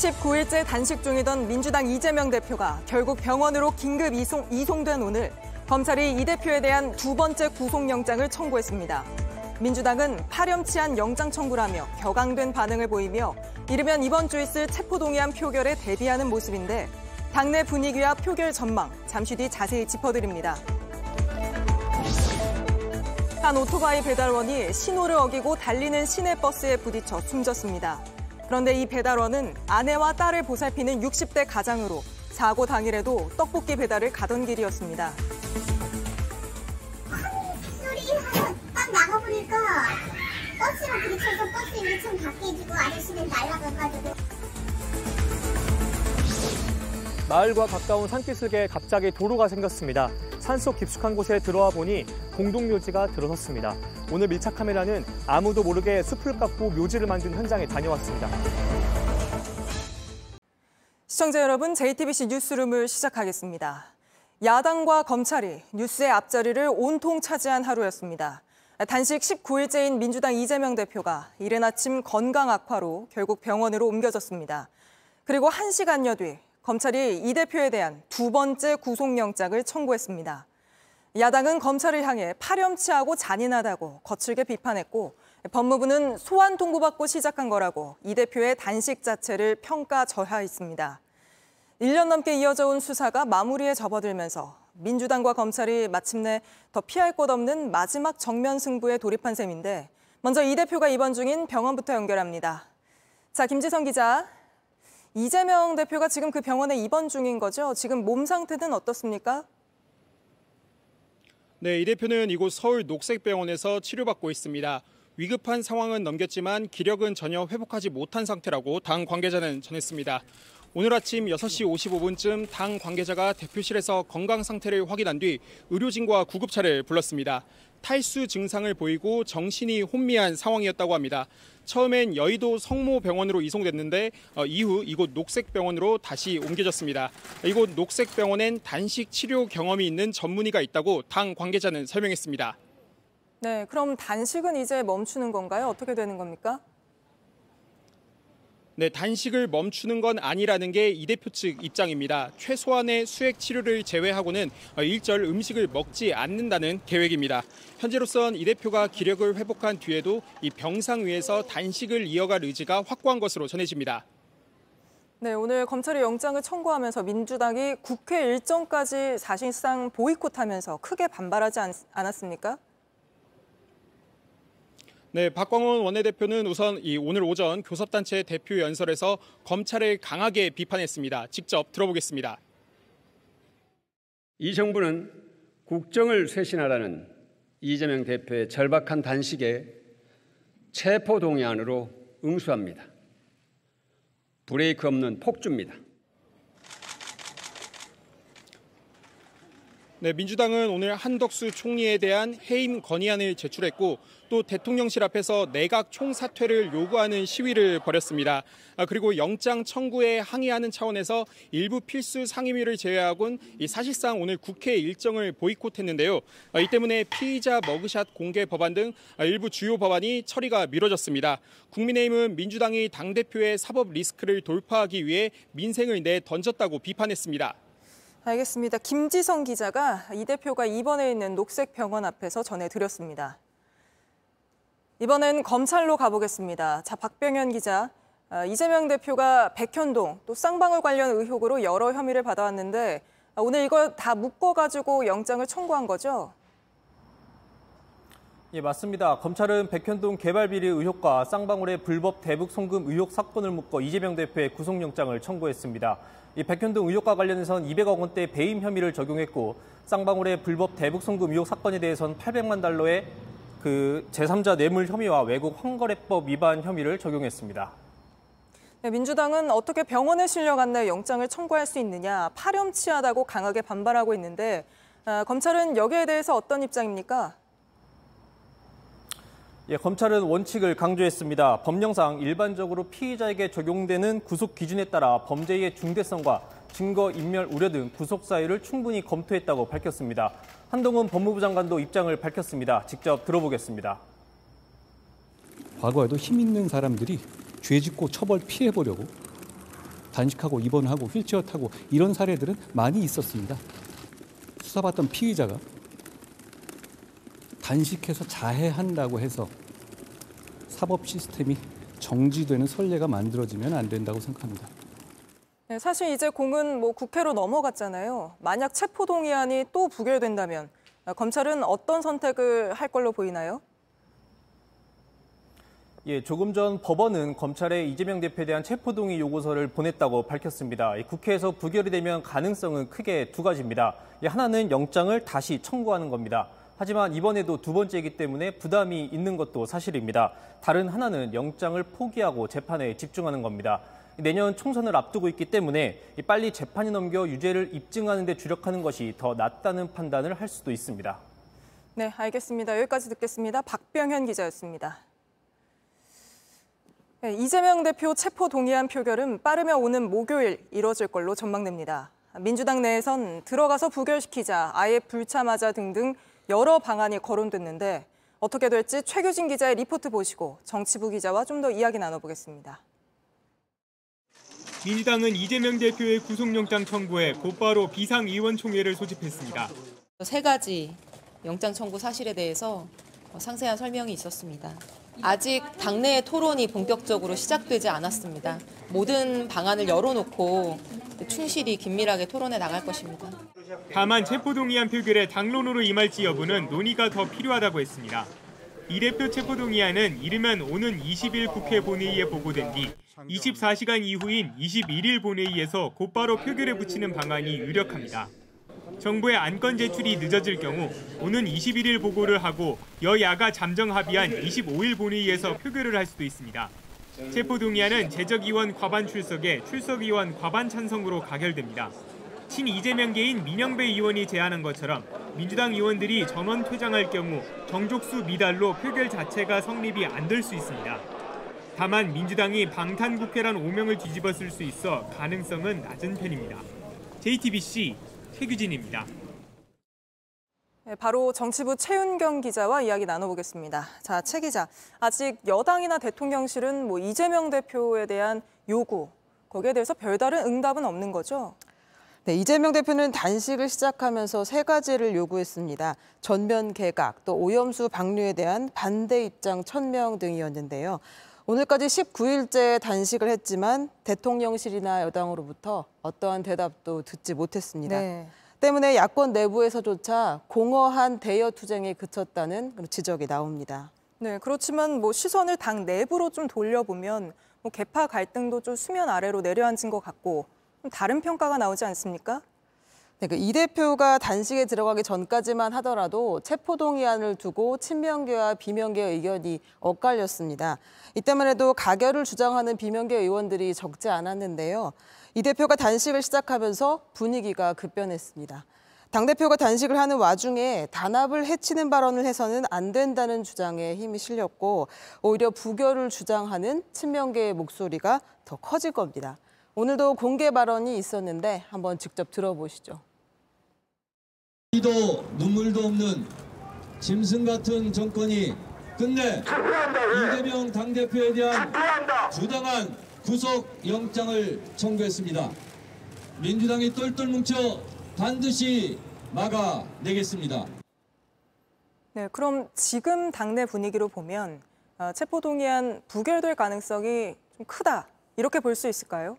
19일째 단식 중이던 민주당 이재명 대표가 결국 병원으로 긴급 이송, 이송된 오늘 검찰이 이 대표에 대한 두 번째 구속영장을 청구했습니다. 민주당은 파렴치한 영장 청구라며 격앙된 반응을 보이며 이르면 이번 주 있을 체포동의안 표결에 대비하는 모습인데 당내 분위기와 표결 전망 잠시 뒤 자세히 짚어드립니다. 한 오토바이 배달원이 신호를 어기고 달리는 시내 버스에 부딪혀 숨졌습니다. 그런데 이 배달원은 아내와 딸을 보살피는 60대 가장으로 사고 당일에도 떡볶이 배달을 가던 길이었습니다. 하나 딱 나가보니까 버스랑 부딪혀서 버스 1층 밖에 지고 아저씨는 날아가가지고 마을과 가까운 산기슭에 갑자기 도로가 생겼습니다. 산속 깊숙한 곳에 들어와 보니 공동묘지가 들어섰습니다. 오늘 밀착 카메라는 아무도 모르게 숲을 깎고 묘지를 만든 현장에 다녀왔습니다. 시청자 여러분, JTBC 뉴스룸을 시작하겠습니다. 야당과 검찰이 뉴스의 앞자리를 온통 차지한 하루였습니다. 단식 19일째인 민주당 이재명 대표가 이른 아침 건강 악화로 결국 병원으로 옮겨졌습니다. 그리고 1시간여 뒤 검찰이 이 대표에 대한 두 번째 구속영장을 청구했습니다. 야당은 검찰을 향해 파렴치하고 잔인하다고 거칠게 비판했고 법무부는 소환 통보받고 시작한 거라고 이 대표의 단식 자체를 평가 절하했습니다. 1년 넘게 이어져 온 수사가 마무리에 접어들면서 민주당과 검찰이 마침내 더 피할 곳 없는 마지막 정면 승부에 돌입한 셈인데 먼저 이 대표가 입원 중인 병원부터 연결합니다. 자, 김지성 기자. 이재명 대표가 지금 그 병원에 입원 중인 거죠? 지금 몸 상태는 어떻습니까? 네, 이 대표는 이곳 서울 녹색병원에서 치료받고 있습니다. 위급한 상황은 넘겼지만 기력은 전혀 회복하지 못한 상태라고 당 관계자는 전했습니다. 오늘 아침 6시 55분쯤 당 관계자가 대표실에서 건강 상태를 확인한 뒤 의료진과 구급차를 불렀습니다. 탈수 증상을 보이고 정신이 혼미한 상황이었다고 합니다. 처음엔 여의도 성모병원으로 이송됐는데 어, 이후 이곳 녹색병원으로 다시 옮겨졌습니다. 이곳 녹색병원엔 단식 치료 경험이 있는 전문의가 있다고 당 관계자는 설명했습니다. 네, 그럼 단식은 이제 멈추는 건가요? 어떻게 되는 겁니까? 네, 단식을 멈추는 건 아니라는 게 이 대표 측 입장입니다. 최소한의 수액 치료를 제외하고는 일절 음식을 먹지 않는다는 계획입니다. 현재로선 이 대표가 기력을 회복한 뒤에도 이 병상 위에서 단식을 이어갈 의지가 확고한 것으로 전해집니다. 네, 오늘 검찰이 영장을 청구하면서 민주당이 국회 일정까지 사실상 보이콧하면서 크게 반발하지 않, 않았습니까? 네, 박광원 원내대표는 우선 이 오늘 오전 교섭단체 대표 연설에서 검찰을 강하게 비판했습니다. 직접 들어보겠습니다. 이 정부는 국정을 쇄신하라는 이재명 대표의 절박한 단식에 체포 동의안으로 응수합니다. 브레이크 없는 폭주입니다. 네, 민주당은 오늘 한덕수 총리에 대한 해임 건의안을 제출했고 또 대통령실 앞에서 내각 총사퇴를 요구하는 시위를 벌였습니다. 아, 그리고 영장 청구에 항의하는 차원에서 일부 필수 상임위를 제외하곤 사실상 오늘 국회 일정을 보이콧했는데요. 아, 이 때문에 피의자 머그샷 공개 법안 등 일부 주요 법안이 처리가 미뤄졌습니다. 국민의힘은 민주당이 당대표의 사법 리스크를 돌파하기 위해 민생을 내 던졌다고 비판했습니다. 알겠습니다. 김지성 기자가 이 대표가 입원해 있는 녹색병원 앞에서 전해드렸습니다. 이번엔 검찰로 가보겠습니다. 자, 박병현 기자. 아, 이재명 대표가 백현동 또 쌍방울 관련 의혹으로 여러 혐의를 받아왔는데 아, 오늘 이걸 다 묶어가지고 영장을 청구한 거죠? 예, 맞습니다. 검찰은 백현동 개발 비리 의혹과 쌍방울의 불법 대북 송금 의혹 사건을 묶어 이재명 대표의 구속영장을 청구했습니다. 이 백현동 의혹과 관련해선 200억 원대 배임 혐의를 적용했고 쌍방울의 불법 대북 송금 의혹 사건에 대해선 800만 달러의 그 제3자 뇌물 혐의와 외국 환거래법 위반 혐의를 적용했습니다. 네, 민주당은 어떻게 병원에 실려간 날 영장을 청구할 수 있느냐 파렴치하다고 강하게 반발하고 있는데 아, 검찰은 여기에 대해서 어떤 입장입니까? 예, 검찰은 원칙을 강조했습니다. 법령상 일반적으로 피의자에게 적용되는 구속 기준에 따라 범죄의 중대성과 증거 인멸 우려 등 구속 사유를 충분히 검토했다고 밝혔습니다. 한동훈 법무부 장관도 입장을 밝혔습니다. 직접 들어보겠습니다. 과거에도 힘 있는 사람들이 죄 짓고 처벌 피해 보려고 단식하고 입원하고 휠체어 타고 이런 사례들은 많이 있었습니다. 수사받던 피의자가 단식해서 자해한다고 해서 사법 시스템이 정지되는 선례가 만들어지면 안 된다고 생각합니다. 네, 사실 이제 공은 뭐 국회로 넘어갔잖아요. 만약 체포동의안이 또 부결된다면 검찰은 어떤 선택을 할 걸로 보이나요? 예, 조금 전 법원은 검찰에 이재명 대표에 대한 체포동의 요구서를 보냈다고 밝혔습니다. 이 국회에서 부결이 되면 가능성은 크게 두 가지입니다. 이 하나는 영장을 다시 청구하는 겁니다. 하지만 이번에도 두 번째이기 때문에 부담이 있는 것도 사실입니다. 다른 하나는 영장을 포기하고 재판에 집중하는 겁니다. 내년 총선을 앞두고 있기 때문에 빨리 재판이 넘겨 유죄를 입증하는 데 주력하는 것이 더 낫다는 판단을 할 수도 있습니다. 네, 알겠습니다. 여기까지 듣겠습니다. 박병현 기자였습니다. 네, 이재명 대표 체포 동의안 표결은 빠르면 오는 목요일 이뤄질 걸로 전망됩니다. 민주당 내에선 들어가서 부결시키자, 아예 불참하자 등등 여러 방안이 거론됐는데 어떻게 될지 최규진 기자의 리포트 보시고 정치부 기자와 좀 더 이야기 나눠보겠습니다. 민주당은 이재명 대표의 구속영장 청구에 곧바로 비상의원총회를 소집했습니다. 세 가지 영장 청구 사실에 대해서 상세한 설명이 있었습니다. 아직 당내 토론이 본격적으로 시작되지 않았습니다. 모든 방안을 열어놓고 충실히 긴밀하게 토론해 나갈 것입니다. 다만 체포동의안 표결에 당론으로 임할지 여부는 논의가 더 필요하다고 했습니다. 이 대표 체포동의안은 이르면 오는 20일 국회 본회의에 보고된 뒤 24시간 이후인 21일 본회의에서 곧바로 표결에 붙이는 방안이 유력합니다. 정부의 안건 제출이 늦어질 경우 오는 21일 보고를 하고 여야가 잠정 합의한 25일 본회의에서 표결을 할 수도 있습니다. 체포동의안은 재적의원 과반 출석에 출석의원 과반 찬성으로 가결됩니다. 친 이재명 계인 민영배 의원이 제안한 것처럼 민주당 의원들이 전원 퇴장할 경우 정족수 미달로 표결 자체가 성립이 안 될 수 있습니다. 다만 민주당이 방탄국회란 오명을 뒤집어 쓸수 있어 가능성은 낮은 편입니다. JTBC 최규진입니다. 네, 바로 정치부 최윤경 기자와 이야기 나눠보겠습니다. 자, 최 기자, 아직 여당이나 대통령실은 뭐 이재명 대표에 대한 요구, 거기에 대해서 별다른 응답은 없는 거죠? 네, 이재명 대표는 단식을 시작하면서 세 가지를 요구했습니다. 전면 개각, 또 오염수 방류에 대한 반대 입장 천명 등이었는데요. 오늘까지 19일째 단식을 했지만 대통령실이나 여당으로부터 어떠한 대답도 듣지 못했습니다. 네. 때문에 야권 내부에서조차 공허한 대여 투쟁에 그쳤다는 지적이 나옵니다. 네, 그렇지만 뭐 시선을 당 내부로 좀 돌려보면 뭐 개파 갈등도 좀 수면 아래로 내려앉은 것 같고 좀 다른 평가가 나오지 않습니까? 네, 그이 대표가 단식에 들어가기 전까지만 하더라도 체포동의안을 두고 친명계와 비명계 의견이 엇갈렸습니다. 이때만 해도 가결을 주장하는 비명계 의원들이 적지 않았는데요. 이 대표가 단식을 시작하면서 분위기가 급변했습니다. 당대표가 단식을 하는 와중에 단합을 해치는 발언을 해서는 안 된다는 주장에 힘이 실렸고 오히려 부결을 주장하는 친명계의 목소리가 더 커질 겁니다. 오늘도 공개 발언이 있었는데 한번 직접 들어보시죠. 피도 눈물도 없는 짐승 같은 정권이 끝내 이재명 당대표에 대한 부당한 구속 영장을 청구했습니다. 민주당이 똘똘 뭉쳐 반드시 막아내겠습니다. 네, 그럼 지금 당내 분위기로 보면 어, 체포동의안 부결될 가능성이 좀 크다 이렇게 볼 수 있을까요?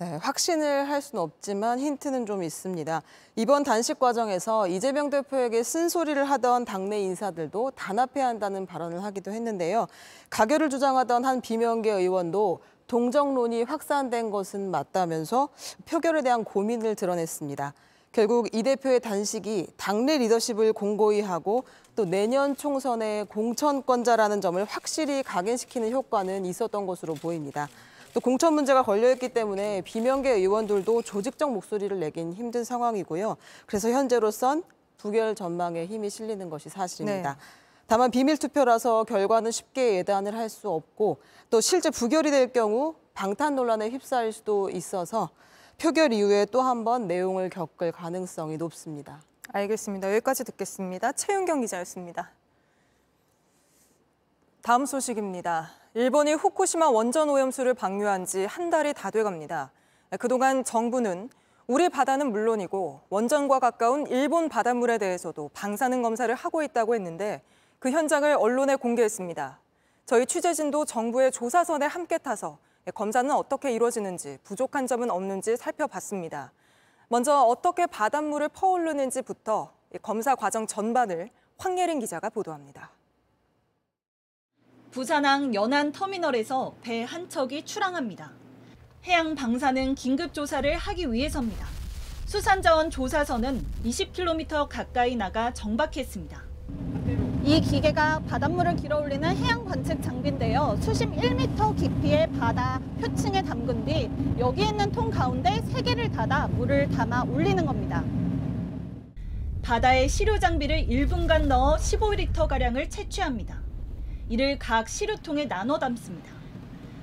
네, 확신을 할 수는 없지만 힌트는 좀 있습니다. 이번 단식 과정에서 이재명 대표에게 쓴소리를 하던 당내 인사들도 단합해야 한다는 발언을 하기도 했는데요. 가결을 주장하던 한 비명계 의원도 동정론이 확산된 것은 맞다면서 표결에 대한 고민을 드러냈습니다. 결국 이 대표의 단식이 당내 리더십을 공고히 하고 또 내년 총선의 공천권자라는 점을 확실히 각인시키는 효과는 있었던 것으로 보입니다. 또 공천 문제가 걸려있기 때문에 비명계 의원들도 조직적 목소리를 내긴 힘든 상황이고요. 그래서 현재로선 부결 전망에 힘이 실리는 것이 사실입니다. 네. 다만 비밀 투표라서 결과는 쉽게 예단을 할 수 없고 또 실제 부결이 될 경우 방탄 논란에 휩싸일 수도 있어서 표결 이후에 또 한 번 내용을 겪을 가능성이 높습니다. 알겠습니다. 여기까지 듣겠습니다. 최윤경 기자였습니다. 다음 소식입니다. 일본이 후쿠시마 원전 오염수를 방류한 지 한 달이 다 돼갑니다. 그동안 정부는 우리 바다는 물론이고 원전과 가까운 일본 바닷물에 대해서도 방사능 검사를 하고 있다고 했는데 그 현장을 언론에 공개했습니다. 저희 취재진도 정부의 조사선에 함께 타서 검사는 어떻게 이루어지는지 부족한 점은 없는지 살펴봤습니다. 먼저 어떻게 바닷물을 퍼오르는지부터 검사 과정 전반을 황예린 기자가 보도합니다. 부산항 연안 터미널에서 배 한 척이 출항합니다. 해양 방사능 긴급 조사를 하기 위해서입니다. 수산자원 조사선은 20km 가까이 나가 정박했습니다. 이 기계가 바닷물을 길어올리는 해양 관측 장비인데요. 수심 1m 깊이의 바다 표층에 담근 뒤 여기 있는 통 가운데 세 개를 닫아 물을 담아 올리는 겁니다. 바다에 시료 장비를 1분간 넣어 15리터가량을 채취합니다. 이를 각 시료통에 나눠 담습니다.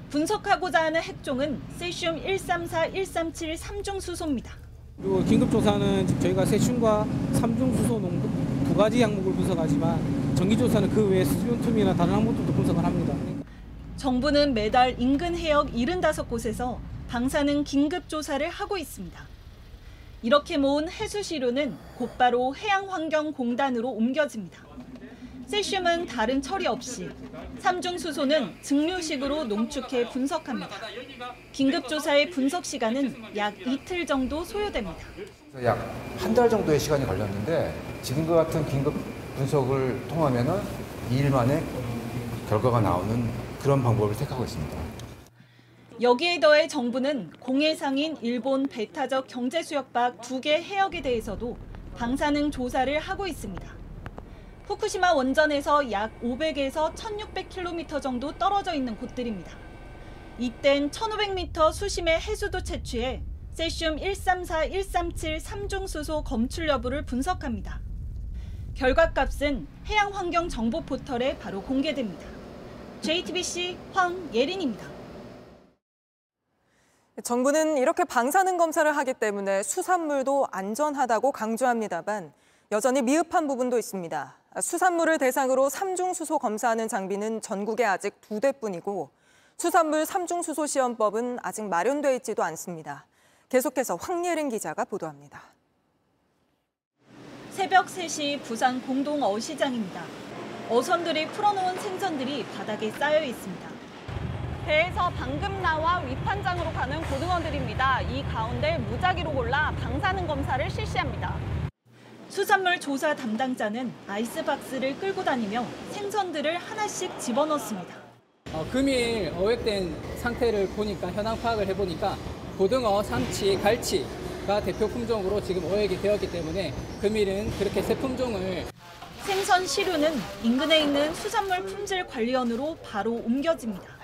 분석하고자 하는 핵종은 세슘 134, 137 3중 수소입니다. 그리고 긴급조사는 저희가 세슘과 삼중수소 농도 두 가지 항목을 분석하지만 정기조사는 그 외에 수용툼이나 다른 항목들도 분석을 합니다. 정부는 매달 인근 해역 75곳에서 방사능 긴급조사를 하고 있습니다. 이렇게 모은 해수시료는 곧바로 해양환경공단으로 옮겨집니다. 세슘은 다른 처리 없이, 삼중수소는 증류식으로 농축해 분석합니다. 긴급조사의 분석 시간은 약 이틀 정도 소요됩니다. 약 한 달 정도의 시간이 걸렸는데 지금과 같은 긴급 분석을 통하면은 2일 만에 결과가 나오는 그런 방법을 택하고 있습니다. 여기에 더해 정부는 공해상인 일본 배타적 경제수역박 두 개 해역에 대해서도 방사능 조사를 하고 있습니다. 후쿠시마 원전에서 약 500에서 1600km 정도 떨어져 있는 곳들입니다. 이땐 1500m 수심의 해수도 채취해 세슘 134, 137 3중수소 검출 여부를 분석합니다. 결과값은 해양환경정보 포털에 바로 공개됩니다. JTBC 황예린입니다. 정부는 이렇게 방사능 검사를 하기 때문에 수산물도 안전하다고 강조합니다만 여전히 미흡한 부분도 있습니다. 수산물을 대상으로 삼중수소 검사하는 장비는 전국에 아직 두 대뿐이고 수산물 삼중수소 시험법은 아직 마련돼 있지도 않습니다. 계속해서 황예린 기자가 보도합니다. 새벽 3시 부산 공동 어시장입니다. 어선들이 풀어놓은 생선들이 바닥에 쌓여 있습니다. 배에서 방금 나와 위판장으로 가는 고등어들입니다. 이 가운데 무작위로 골라 방사능 검사를 실시합니다. 수산물 조사 담당자는 아이스박스를 끌고 다니며 생선들을 하나씩 집어넣습니다. 어, 금일 어획된 상태를 보니까 현황 파악을 해보니까 고등어, 삼치, 갈치가 대표 품종으로 지금 어획이 되었기 때문에 금일은 그렇게 세 품종을 생선 시루는 인근에 있는 수산물 품질 관리원으로 바로 옮겨집니다.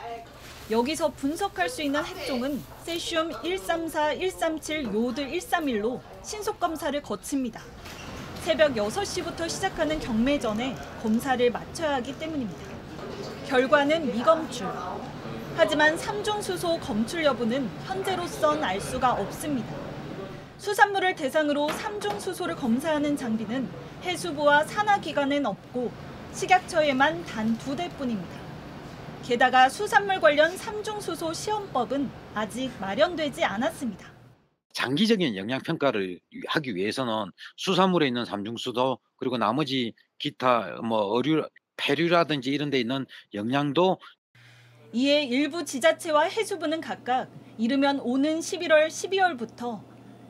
여기서 분석할 수 있는 핵종은 세슘 134, 137, 요드 131로 신속 검사를 거칩니다. 새벽 6시부터 시작하는 경매 전에 검사를 마쳐야 하기 때문입니다. 결과는 미검출. 하지만 삼중수소 검출 여부는 현재로선 알 수가 없습니다. 수산물을 대상으로 삼중수소를 검사하는 장비는 해수부와 산하기관엔 없고 식약처에만 단 두 대뿐입니다. 게다가 수산물 관련 삼중수소 시험법은 아직 마련되지 않았습니다. 장기적인 영양 평가를 하기 위해서는 수산물에 있는 삼중수도 그리고 나머지 기타 뭐 어류 폐류라든지 이런 데 있는 영양도 이에 일부 지자체와 해수부는 각각 이르면 오는 11월, 12월부터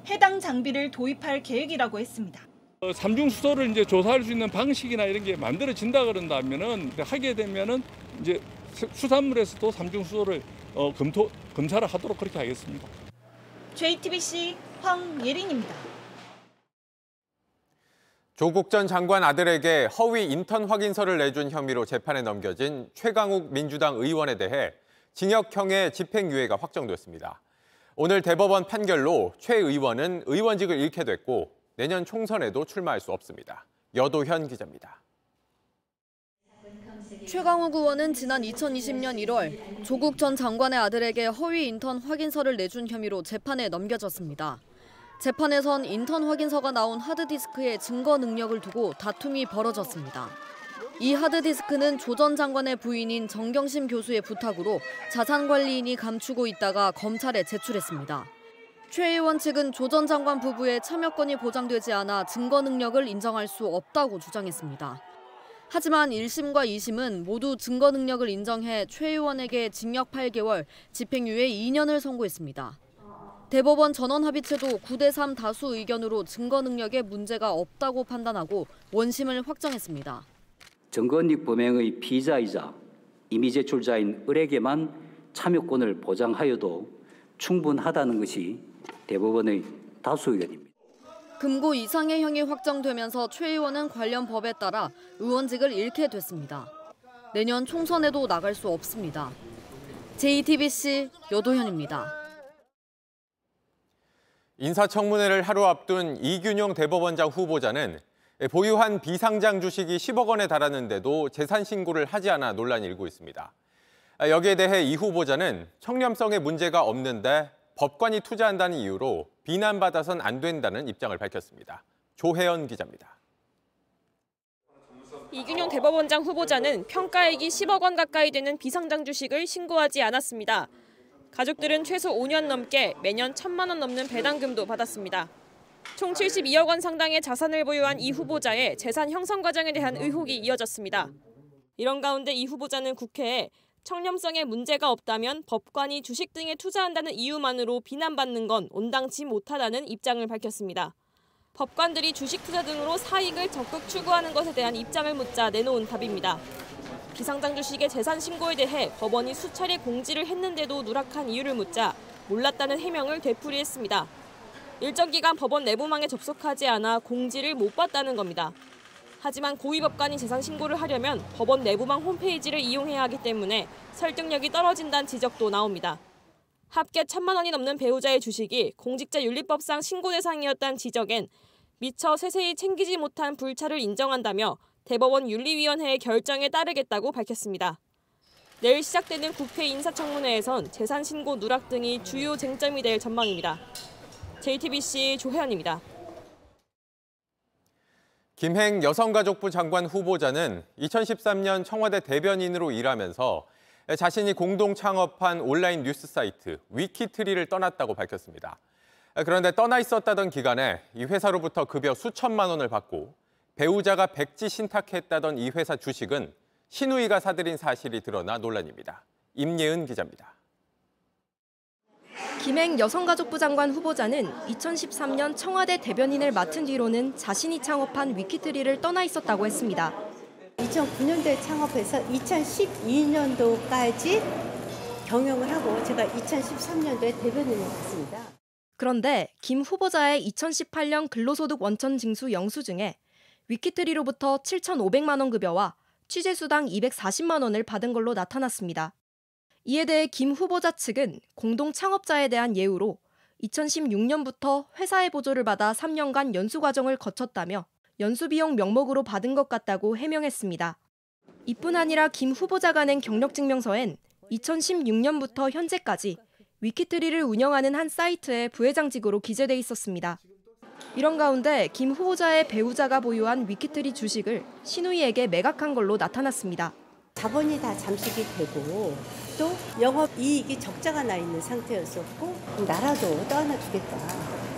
해당 장비를 도입할 계획이라고 했습니다. 어, 삼중 수소를 이제 조사할 수 있는 방식이나 이런 게 만들어진다 그런다면은 하게 되면은 이제 수산물에서도 삼중 수소를 어, 검토 검사를 하도록 그렇게 하겠습니다. JTBC 황예린입니다. 조국 전 장관 아들에게 허위 인턴 확인서를 내준 혐의로 재판에 넘겨진 최강욱 민주당 의원에 대해 징역형의 집행유예가 확정됐습니다. 오늘 대법원 판결로 최 의원은 의원직을 잃게 됐고 내년 총선에도 출마할 수 없습니다. 여도현 기자입니다. 최강욱 의원은 지난 2020년 1월 조국 전 장관의 아들에게 허위 인턴 확인서를 내준 혐의로 재판에 넘겨졌습니다. 재판에선 인턴 확인서가 나온 하드디스크의 증거 능력을 두고 다툼이 벌어졌습니다. 이 하드디스크는 조 전 장관의 부인인 정경심 교수의 부탁으로 자산관리인이 감추고 있다가 검찰에 제출했습니다. 최 의원 측은 조 전 장관 부부의 참여권이 보장되지 않아 증거 능력을 인정할 수 없다고 주장했습니다. 하지만 1심과 2심은 모두 증거 능력을 인정해 최 의원에게 징역 8개월, 집행유예 2년을 선고했습니다. 대법원 전원 합의체도 9대3 다수 의견으로 증거 능력에 문제가 없다고 판단하고 원심을 확정했습니다. 증거인익 범행의 피의자이자 이미 제출자인 을에게만 참여권을 보장하여도 충분하다는 것이 대법원의 다수 의견입니다. 금고 이상의 형이 확정되면서 최 의원은 관련 법에 따라 의원직을 잃게 됐습니다. 내년 총선에도 나갈 수 없습니다. JTBC 여도현입니다. 인사청문회를 하루 앞둔 이균용 대법원장 후보자는 보유한 비상장 주식이 10억 원에 달하는데도 재산 신고를 하지 않아 논란이 일고 있습니다. 여기에 대해 이 후보자는 청렴성에 문제가 없는데 법관이 투자한다는 이유로 비난받아선 안 된다는 입장을 밝혔습니다. 조혜연 기자입니다. 이균용 대법원장 후보자는 평가액이 10억 원 가까이 되는 비상장 주식을 신고하지 않았습니다. 가족들은 최소 5년 넘게 매년 1천만 원 넘는 배당금도 받았습니다. 총 72억 원 상당의 자산을 보유한 이 후보자의 재산 형성 과정에 대한 의혹이 이어졌습니다. 이런 가운데 이 후보자는 국회에 청렴성에 문제가 없다면 법관이 주식 등에 투자한다는 이유만으로 비난받는 건 온당치 못하다는 입장을 밝혔습니다. 법관들이 주식 투자 등으로 사익을 적극 추구하는 것에 대한 입장을 묻자 내놓은 답입니다. 비상장 주식의 재산 신고에 대해 법원이 수차례 공지를 했는데도 누락한 이유를 묻자 몰랐다는 해명을 되풀이했습니다. 일정 기간 법원 내부망에 접속하지 않아 공지를 못 봤다는 겁니다. 하지만 고위법관이 재산 신고를 하려면 법원 내부망 홈페이지를 이용해야 하기 때문에 설득력이 떨어진다는 지적도 나옵니다. 합계 천만 원이 넘는 배우자의 주식이 공직자윤리법상 신고 대상이었다는 지적엔 미처 세세히 챙기지 못한 불찰을 인정한다며 대법원 윤리위원회의 결정에 따르겠다고 밝혔습니다. 내일 시작되는 국회 인사청문회에선 재산 신고 누락 등이 주요 쟁점이 될 전망입니다. JTBC 조혜연입니다. 김행 여성가족부 장관 후보자는 2013년 청와대 대변인으로 일하면서 자신이 공동 창업한 온라인 뉴스 사이트 위키트리를 떠났다고 밝혔습니다. 그런데 떠나 있었다던 기간에 이 회사로부터 급여 수천만 원을 받고 배우자가 백지 신탁했다던 이 회사 주식은 신우이가 사들인 사실이 드러나 논란입니다. 임예은 기자입니다. 김행 여성가족부 장관 후보자는 2013년 청와대 대변인을 맡은 뒤로는 자신이 창업한 위키트리를 떠나 있었다고 했습니다. 2009년도에 창업해서 2012년도까지 경영을 하고 제가 2013년도에 대변인을 했습니다. 그런데 김 후보자의 2018년 근로소득 원천 징수 영수증에 위키트리로부터 7,500만 원 급여와 취재수당 240만 원을 받은 걸로 나타났습니다. 이에 대해 김 후보자 측은 공동 창업자에 대한 예우로 2016년부터 회사의 보조를 받아 3년간 연수 과정을 거쳤다며 연수 비용 명목으로 받은 것 같다고 해명했습니다. 이뿐 아니라 김 후보자가 낸 경력증명서엔 2016년부터 현재까지 위키트리를 운영하는 한 사이트의 부회장직으로 기재돼 있었습니다. 이런 가운데 김 후보자의 배우자가 보유한 위키트리 주식을 신우이에게 매각한 걸로 나타났습니다. 자본이 다 잠식이 되고 또 영업 이익이 적자가 나 있는 상태였었고 나라도 떠안아 주겠다.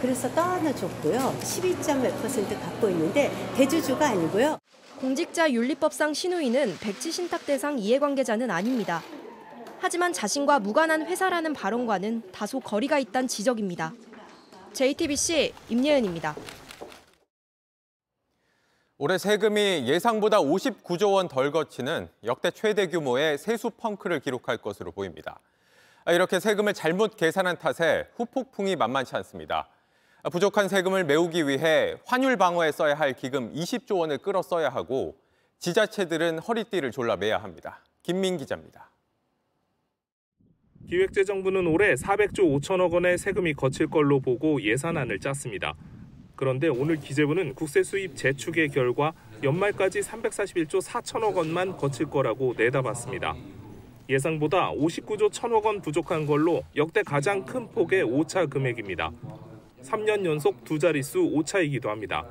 그래서 떠안아 줬고요. 12.1% 갖고 있는데 대주주가 아니고요. 공직자 윤리법상 신우이는 백지 신탁 대상 이해관계자는 아닙니다. 하지만 자신과 무관한 회사라는 발언과는 다소 거리가 있다는 지적입니다. JTBC 임예은입니다. 올해 세금이 예상보다 59조 원 덜 거치는 역대 최대 규모의 세수 펑크를 기록할 것으로 보입니다. 이렇게 세금을 잘못 계산한 탓에 후폭풍이 만만치 않습니다. 부족한 세금을 메우기 위해 환율 방어에 써야 할 기금 20조 원을 끌어 써야 하고 지자체들은 허리띠를 졸라매야 합니다. 김민 기자입니다. 기획재정부는 올해 400조 5천억 원의 세금이 거칠 걸로 보고 예산안을 짰습니다. 그런데 오늘 기재부는 국세 수입 재축의 결과 연말까지 341조 4천억 원만 거칠 거라고 내다봤습니다. 예상보다 59조 1천억 원 부족한 걸로 역대 가장 큰 폭의 오차 금액입니다. 3년 연속 두 자릿수 오차이기도 합니다.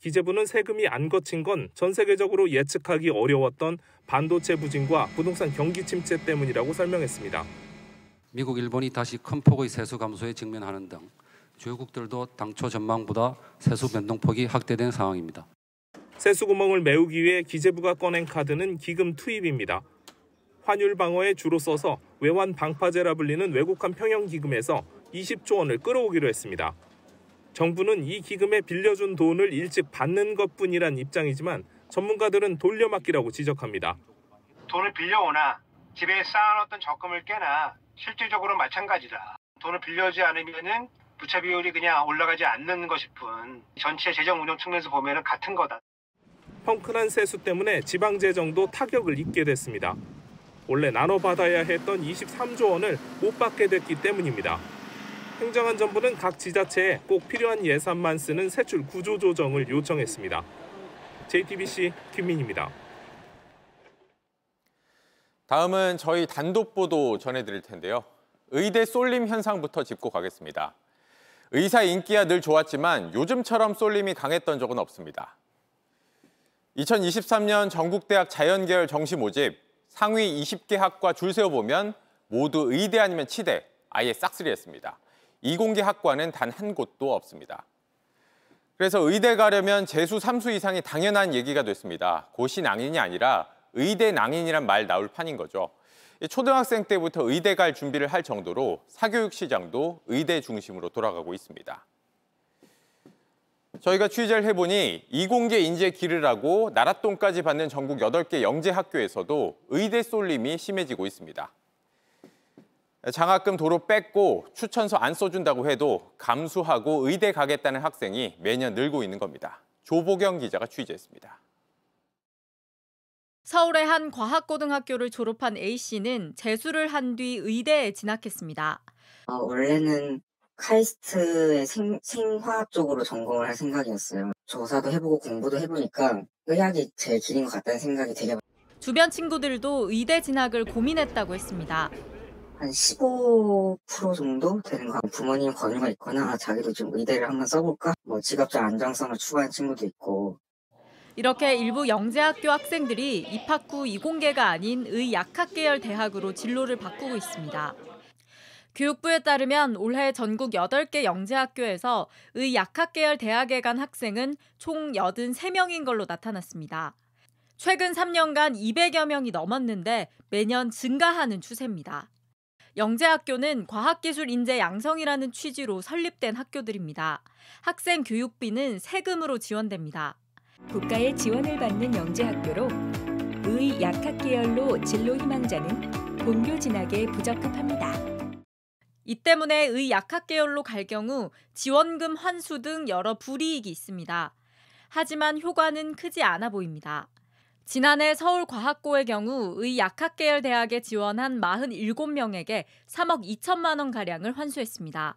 기재부는 세금이 안 거친 건 전 세계적으로 예측하기 어려웠던 반도체 부진과 부동산 경기 침체 때문이라고 설명했습니다. 미국, 일본이 다시 큰 폭의 세수 감소에 직면하는 등 주요국들도 당초 전망보다 세수 변동폭이 확대된 상황입니다. 세수 구멍을 메우기 위해 기재부가 꺼낸 카드는 기금 투입입니다. 환율 방어에 주로 써서 외환 방파제라 불리는 외국환 평형 기금에서 20조 원을 끌어오기로 했습니다. 정부는 이 기금에 빌려준 돈을 일찍 받는 것뿐이란 입장이지만 전문가들은 돌려막기라고 지적합니다. 돈을 빌려오나 집에 쌓아놨던 적금을 깨나 실질적으로 마찬가지다. 돈을 빌려주지 않으면은 부채 비율이 그냥 올라가지 않는 것일 뿐 전체 재정 운영 측면에서 보면은 같은 거다. 펑크난 세수 때문에 지방 재정도 타격을 입게 됐습니다. 원래 나눠 받아야 했던 23조 원을 못 받게 됐기 때문입니다. 행정안 정부는 각 지자체에 꼭 필요한 예산만 쓰는 세출 구조 조정을 요청했습니다. JTBC 김민입니다. 다음은 저희 단독 보도 전해드릴 텐데요. 의대 쏠림 현상부터 짚고 가겠습니다. 의사 인기야 늘 좋았지만 요즘처럼 쏠림이 강했던 적은 없습니다. 2023년 전국대학 자연계열 정시 모집 상위 20개 학과 줄 세어보면 모두 의대 아니면 치대, 아예 싹쓸이했습니다. 이공계 학과는 단 한 곳도 없습니다. 그래서 의대 가려면 재수 3수 이상이 당연한 얘기가 됐습니다. 고시 낭인이 아니라 의대 낭인이란 말 나올 판인 거죠. 초등학생 때부터 의대 갈 준비를 할 정도로 사교육 시장도 의대 중심으로 돌아가고 있습니다. 저희가 취재를 해보니 이공계 인재 기르라고 나랏돈까지 받는 전국 8개 영재 학교에서도 의대 쏠림이 심해지고 있습니다. 장학금 도로 뺏고 추천서 안 써준다고 해도 감수하고 의대 가겠다는 학생이 매년 늘고 있는 겁니다. 조보경 기자가 취재했습니다. 서울의 한 과학고등학교를 졸업한 A씨는 재수를 한 뒤 의대에 진학했습니다. 어, 원래는 카이스트의 생, 생화학 쪽으로 전공을 할 생각이었어요. 조사도 해보고 공부도 해보니까 의학이 제 길인 것 같다는 생각이 되게 주변 친구들도 의대 진학을 고민했다고 했습니다. 한 15% 정도 되는 거 부모님 권유가 있거나 아, 자기도 좀 의대를 한번 써볼까? 뭐 직업적 안정성을 추구하는 친구도 있고 이렇게 일부 영재학교 학생들이 입학 후 이공계가 아닌 의약학 계열 대학으로 진로를 바꾸고 있습니다. 교육부에 따르면 올해 전국 8개 영재학교에서 의약학 계열 대학에 간 학생은 총 83명인 걸로 나타났습니다. 최근 3년간 200여 명이 넘었는데 매년 증가하는 추세입니다. 영재학교는 과학기술 인재 양성이라는 취지로 설립된 학교들입니다. 학생 교육비는 세금으로 지원됩니다. 국가의 지원을 받는 영재학교로 의 약학 계열로 진로 희망자는 본교 진학에 부적합합니다. 이 때문에 의 약학 계열로 갈 경우 지원금 환수 등 여러 불이익이 있습니다. 하지만 효과는 크지 않아 보입니다. 지난해 서울과학고의 경우 의 약학 계열 대학에 지원한 47명에게 3억 2천만 원 가량을 환수했습니다.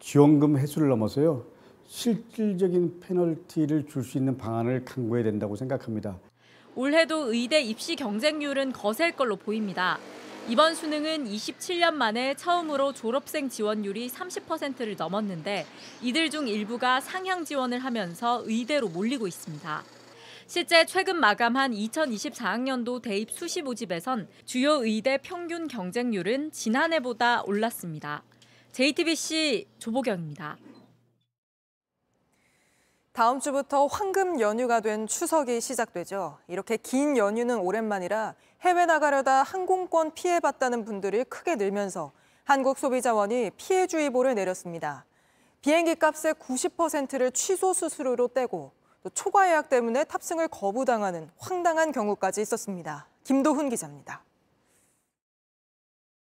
지원금 회수를 넘어서요. 실질적인 페널티를 줄 수 있는 방안을 강구해야 된다고 생각합니다. 올해도 의대 입시 경쟁률은 거셀 걸로 보입니다. 이번 수능은 27년 만에 처음으로 졸업생 지원율이 30%를 넘었는데 이들 중 일부가 상향 지원을 하면서 의대로 몰리고 있습니다. 실제 최근 마감한 2024학년도 대입 수시 모집에선 주요 의대 평균 경쟁률은 지난해보다 올랐습니다. JTBC 조보경입니다. 다음 주부터 황금 연휴가 된 추석이 시작되죠. 이렇게 긴 연휴는 오랜만이라 해외 나가려다 항공권 피해봤다는 분들이 크게 늘면서 한국소비자원이 피해주의보를 내렸습니다. 비행기 값의 90%를 취소 수수료로 떼고 또 초과 예약 때문에 탑승을 거부당하는 황당한 경우까지 있었습니다. 김도훈 기자입니다.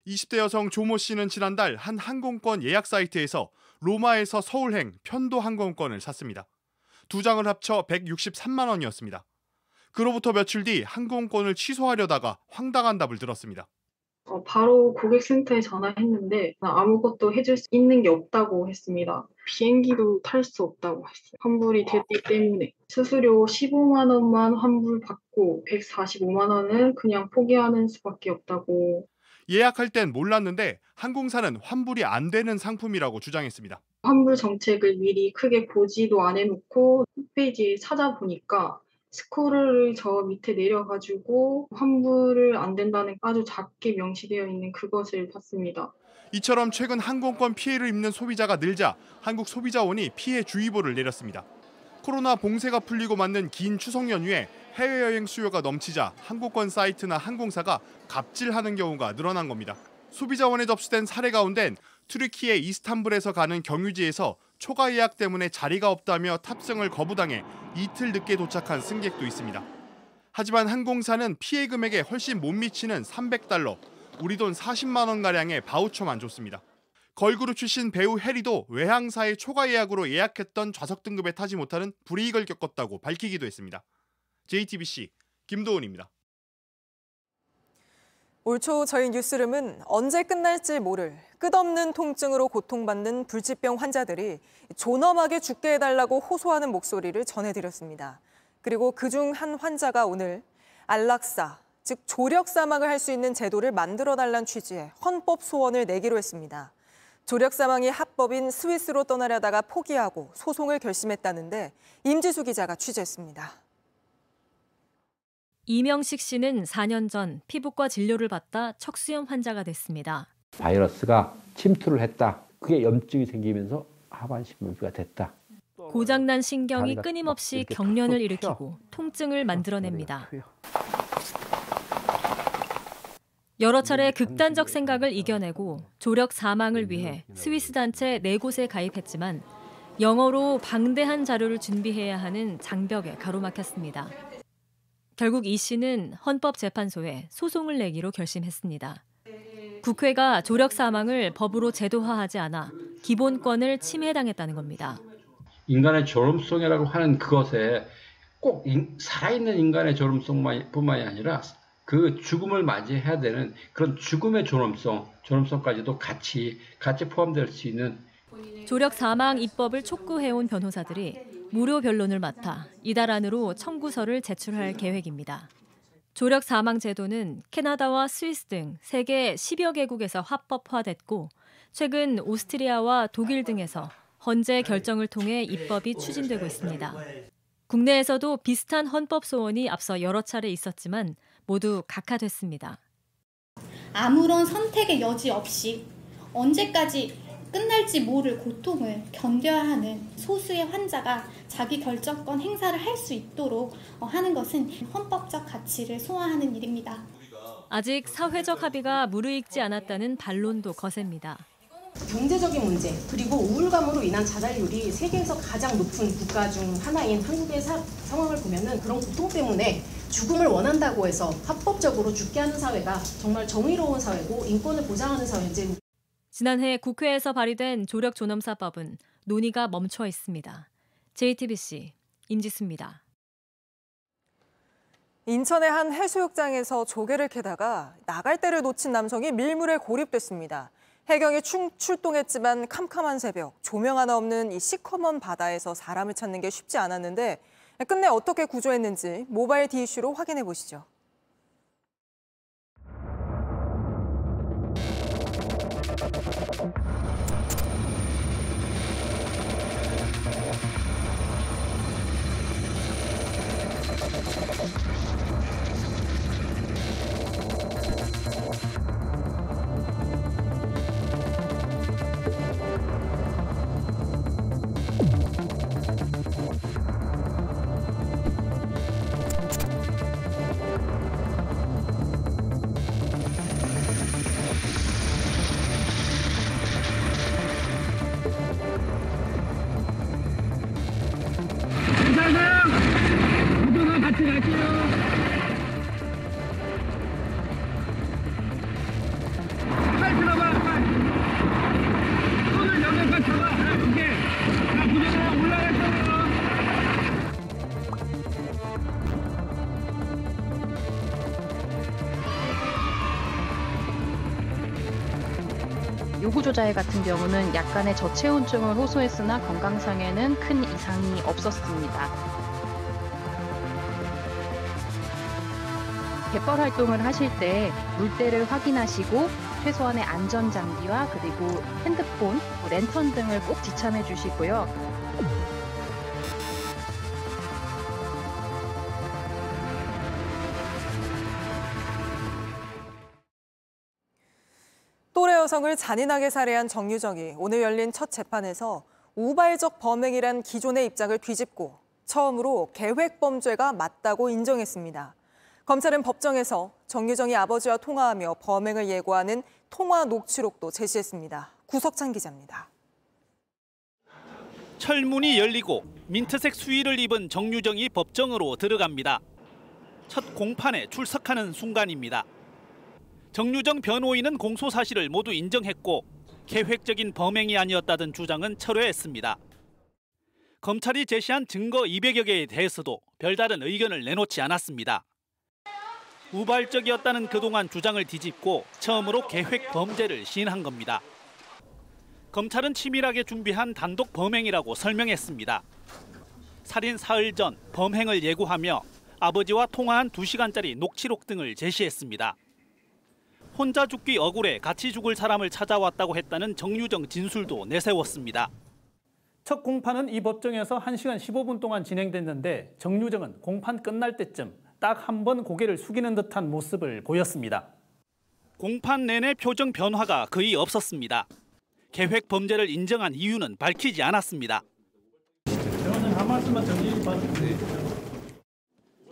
20대 여성 조모 씨는 지난달 한 항공권 예약 사이트에서 로마에서 서울행 편도 항공권을 샀습니다. 두 장을 합쳐 163만 원이었습니다. 그로부터 며칠 뒤 항공권을 취소하려다가 황당한 답을 들었습니다. 어, 바로 고객센터에 전화했는데 아무것도 해줄 수 있는 게 없다고 했습니다. 비행기도 탈 수 없다고 했어요. 환불이 됐기 때문에 수수료 15만 원만 환불 받고 145만 원은 그냥 포기하는 수밖에 없다고. 예약할 땐 몰랐는데 항공사는 환불이 안 되는 상품이라고 주장했습니다. 환불 정책을 미리 크게 보지도 안 해놓고 홈페이지에 찾아보니까 스크롤을 저 밑에 내려가지고 환불을 안 된다는 아주 작게 명시되어 있는 그것을 봤습니다. 이처럼 최근 항공권 피해를 입는 소비자가 늘자 한국소비자원이 피해 주의보를 내렸습니다. 코로나 봉쇄가 풀리고 맞는 긴 추석 연휴에 해외여행 수요가 넘치자 항공권 사이트나 항공사가 갑질하는 경우가 늘어난 겁니다. 소비자원에 접수된 사례 가운데 는 튀르키예 이스탄불에서 가는 경유지에서 초과 예약 때문에 자리가 없다며 탑승을 거부당해 이틀 늦게 도착한 승객도 있습니다. 하지만 항공사는 피해 금액에 훨씬 못 미치는 300달러, 우리 돈 40만 원 가량의 바우처만 줬습니다. 걸그룹 출신 배우 해리도 외항사의 초과 예약으로 예약했던 좌석 등급에 타지 못하는 불이익을 겪었다고 밝히기도 했습니다. JTBC 김도훈입니다. 올 초 저희 뉴스룸은 언제 끝날지 모를 끝없는 통증으로 고통받는 불치병 환자들이 존엄하게 죽게 해달라고 호소하는 목소리를 전해드렸습니다. 그리고 그중 한 환자가 오늘 안락사, 즉 조력 사망을 할 수 있는 제도를 만들어달라는 취지의 헌법 소원을 내기로 했습니다. 조력 사망이 합법인 스위스로 떠나려다가 포기하고 소송을 결심했다는데 임지수 기자가 취재했습니다. 이명식 씨는 4년 전 피부과 진료를 받다 척수염 환자가 됐습니다. 바이러스가 침투를 했다. 그게 염증이 생기면서 하반신부가 됐다. 고장난 신경이 끊임없이 경련을 일으키고 통증을 만들어냅니다. 여러 차례 극단적 생각을 이겨내고 조력 사망을 위해 스위스 단체 네 곳에 가입했지만 영어로 방대한 자료를 준비해야 하는 장벽에 가로막혔습니다. 결국 이 씨는 헌법재판소에 소송을 내기로 결심했습니다. 국회가 조력 사망을 법으로 제도화하지 않아 기본권을 침해당했다는 겁니다. 인간의 존엄성이라고 하는 그것에 꼭 인- 살아있는 인간의 존엄성뿐만이 아니라 그 죽음을 맞이해야 되는 그런 죽음의 존엄성, 존엄성까지도 같이 같이 포함될 수 있는 조력 사망 입법을 촉구해온 변호사들이 무료 변론을 맡아 이달 안으로 청구서를 제출할 계획입니다. 조력 사망 제도는 캐나다와 스위스 등 세계 10여 개국에서 합법화됐고 최근 오스트리아와 독일 등에서 헌재 결정을 통해 입법이 추진되고 있습니다. 국내에서도 비슷한 헌법 소원이 앞서 여러 차례 있었지만 모두 각하됐습니다. 아무런 선택의 여지 없이 언제까지 끝날지 모를 고통을 견뎌야 하는 소수의 환자가 자기 결정권 행사를 할 수 있도록 어, 하는 것은 헌법적 가치를 소화하는 일입니다. 아직 사회적 합의가 무르익지 않았다는 반론도 거셉니다. 경제적인 문제 그리고 우울감으로 인한 자살률이 세계에서 가장 높은 국가 중 하나인 한국의 사- 상황을 보면은 그런 고통 때문에 죽음을 원한다고 해서 합법적으로 죽게 하는 사회가 정말 정의로운 사회고 인권을 보장하는 사회인지 지난해 국회에서 발의된 조력 존엄사법은 논의가 멈춰 있습니다. JTBC 임지수입니다. 인천의 한 해수욕장에서 조개를 캐다가 나갈 때를 놓친 남성이 밀물에 고립됐습니다. 해경이 충- 출동했지만 캄캄한 새벽, 조명 하나 없는 이 시커먼 바다에서 사람을 찾는 게 쉽지 않았는데 끝내 어떻게 구조했는지 모바일 디이슈로 확인해 보시죠. 요구조자애 같은 경우는 약간의 저체온증을 호소했으나 건강상에는 큰 이상이 없었습니다. 갯벌 활동을 하실 때 물때를 확인하시고 최소한의 안전장비와 그리고 핸드폰, 랜턴 등을 꼭 지참해 주시고요. 여성을 잔인하게 살해한 정유정이 오늘 열린 첫 재판에서 우발적 범행이란 기존의 입장을 뒤집고 처음으로 계획 범죄가 맞다고 인정했습니다. 검찰은 법정에서 정유정이 아버지와 통화하며 범행을 예고하는 통화 녹취록도 제시했습니다. 구석찬 기자입니다. 철문이 열리고 민트색 수의를 입은 정유정이 법정으로 들어갑니다. 첫 공판에 출석하는 순간입니다. 정유정 변호인은 공소 사실을 모두 인정했고 계획적인 범행이 아니었다던 주장은 철회했습니다. 검찰이 제시한 증거 200여 개에 대해서도 별다른 의견을 내놓지 않았습니다. 우발적이었다는 그동안 주장을 뒤집고 처음으로 계획 범죄를 시인한 겁니다. 검찰은 치밀하게 준비한 단독 범행이라고 설명했습니다. 살인 사흘 전 범행을 예고하며 아버지와 통화한 2시간짜리 녹취록 등을 제시했습니다. 혼자 죽기 억울해 같이 죽을 사람을 찾아왔다고 했다는 정유정 진술도 내세웠습니다. 첫 공판은 이 법정에서 1시간 15분 동안 진행됐는데 정유정은 공판 끝날 때쯤 딱 한 번 고개를 숙이는 듯한 모습을 보였습니다. 공판 내내 표정 변화가 거의 없었습니다. 계획 범죄를 인정한 이유는 밝히지 않았습니다.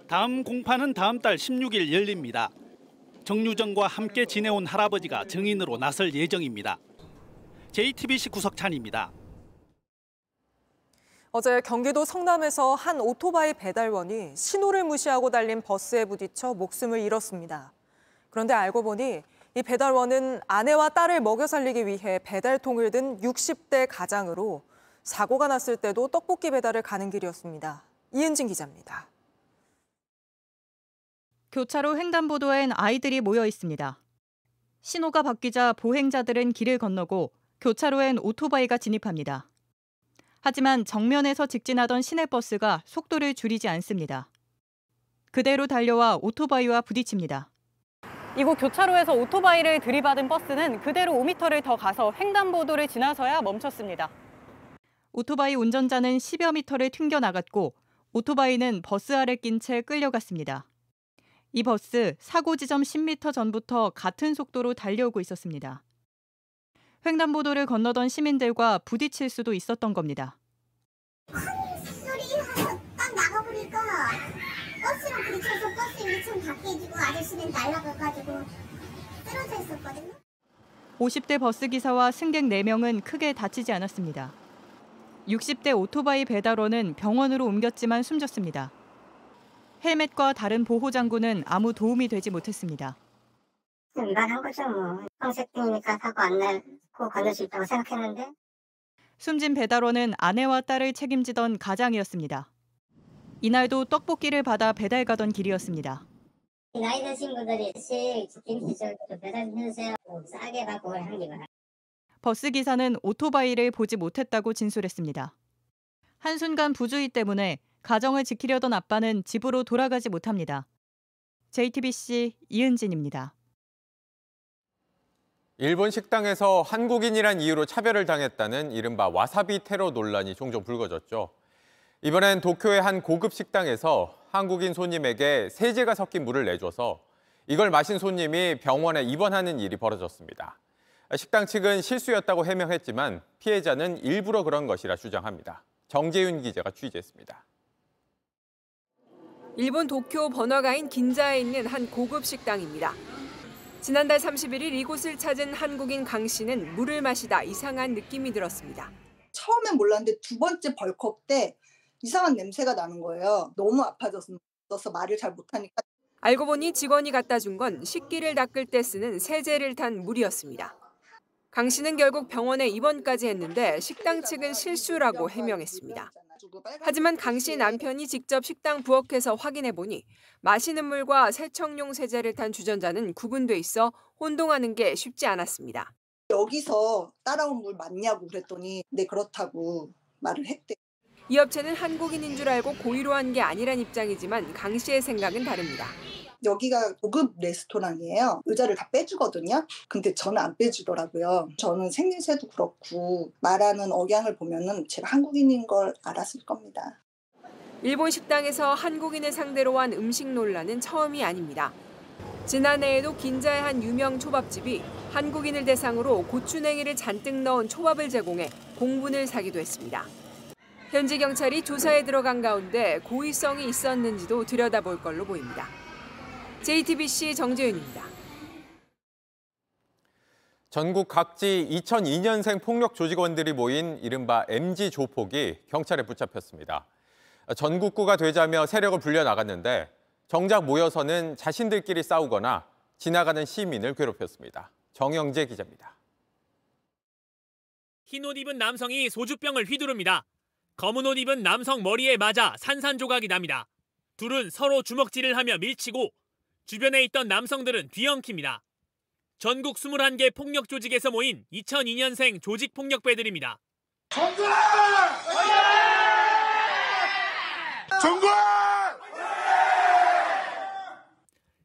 다음 공판은 다음 달 16일 열립니다. 정유정과 함께 지내온 할아버지가 증인으로 나설 예정입니다. JTBC 구석찬입니다. 어제 경기도 성남에서 한 오토바이 배달원이 신호를 무시하고 달린 버스에 부딪혀 목숨을 잃었습니다. 그런데 알고 보니 이 배달원은 아내와 딸을 먹여 살리기 위해 배달통을 든 60대 가장으로 사고가 났을 때도 떡볶이 배달을 가는 길이었습니다. 이은진 기자입니다. 교차로 횡단보도엔 아이들이 모여 있습니다. 신호가 바뀌자 보행자들은 길을 건너고 교차로엔 오토바이가 진입합니다. 하지만 정면에서 직진하던 시내버스가 속도를 줄이지 않습니다. 그대로 달려와 오토바이와 부딪힙니다. 이곳 교차로에서 오토바이를 들이받은 버스는 그대로 5m를 더 가서 횡단보도를 지나서야 멈췄습니다. 오토바이 운전자는 10여 미터를 튕겨 나갔고 오토바이는 버스 아래 낀 채 끌려갔습니다. 이 버스 사고 지점 10m 전부터 같은 속도로 달려오고 있었습니다. 횡단보도를 건너던 시민들과 부딪힐 수도 있었던 겁니다. 소리 하고 딱 나가보니까 버스랑 부딪혀서 버스 1층 밖에 지고 아저씨는 날아가가지고 쓰러져 있었거든요. 50대 버스 기사와 승객 4명은 크게 다치지 않았습니다. 60대 오토바이 배달원은 병원으로 옮겼지만 숨졌습니다. 헬멧과 다른 보호 장구는 아무 도움이 되지 못했습니다. 위반한 거죠 뭐. 황색 등이니까 사고 안 날고 건널 수 있다고 생각했는데 숨진 배달원은 아내와 딸을 책임지던 가장이었습니다. 이날도 떡볶이를 받아 배달 가던 길이었습니다. 나이 드신 분들이 씩 김치죠 배달 해주세요 뭐 싸게 받고 버스 기사는 오토바이를 보지 못했다고 진술했습니다. 한순간 부주의 때문에 가정을 지키려던 아빠는 집으로 돌아가지 못합니다. JTBC 이은진입니다. 일본 식당에서 한국인이란 이유로 차별을 당했다는 이른바 와사비 테러 논란이 종종 불거졌죠. 이번엔 도쿄의 한 고급 식당에서 한국인 손님에게 세제가 섞인 물을 내줘서 이걸 마신 손님이 병원에 입원하는 일이 벌어졌습니다. 식당 측은 실수였다고 해명했지만 피해자는 일부러 그런 것이라 주장합니다. 정재윤 기자가 취재했습니다. 일본 도쿄 번화가인 긴자에 있는 한 고급 식당입니다. 지난달 31일 이곳을 찾은 한국인 강 씨는 물을 마시다 이상한 느낌이 들었습니다. 처음엔 몰랐는데 두 번째 벌컥 때 이상한 냄새가 나는 거예요. 너무 아파져서 말을 잘 못하니까. 알고 보니 직원이 갖다 준 건 식기를 닦을 때 쓰는 세제를 탄 물이었습니다. 강 씨는 결국 병원에 입원까지 했는데 식당 측은 실수라고 해명했습니다. 하지만 강 씨 남편이 직접 식당 부엌에서 확인해 보니 마시는 물과 세척용 세제를 탄 주전자는 구분돼 있어 혼동하는 게 쉽지 않았습니다. 여기서 따라온 물 맞냐고 그랬더니 네 그렇다고 말을 했대. 이 업체는 한국인인 줄 알고 고의로 한 게 아니란 입장이지만 강 씨의 생각은 다릅니다. 여기가 고급 레스토랑이에요. 의자를 다 빼주거든요. 근데 저는 안 빼주더라고요. 저는 생김새도 그렇고 말하는 억양을 보면은 제가 한국인인 걸 알았을 겁니다. 일본 식당에서 한국인을 상대로 한 음식 논란은 처음이 아닙니다. 지난해에도 긴자의 한 유명 초밥집이 한국인을 대상으로 고추냉이를 잔뜩 넣은 초밥을 제공해 공분을 사기도 했습니다. 현지 경찰이 조사에 들어간 가운데 고의성이 있었는지도 들여다볼 걸로 보입니다. JTBC 정재윤입니다. 전국 각지 2002년생 폭력 조직원들이 모인 이른바 MG 조폭이 경찰에 붙잡혔습니다. 전국구가 되자며 세력을 불려나갔는데 정작 모여서는 자신들끼리 싸우거나 지나가는 시민을 괴롭혔습니다. 정영재 기자입니다. 흰 옷 입은 남성이 소주병을 휘두릅니다. 검은 옷 입은 남성 머리에 맞아 산산조각이 납니다. 둘은 서로 주먹질을 하며 밀치고 주변에 있던 남성들은 뒤엉킵니다. 전국 21개 폭력 조직에서 모인 2002년생 조직 폭력배들입니다. 정권!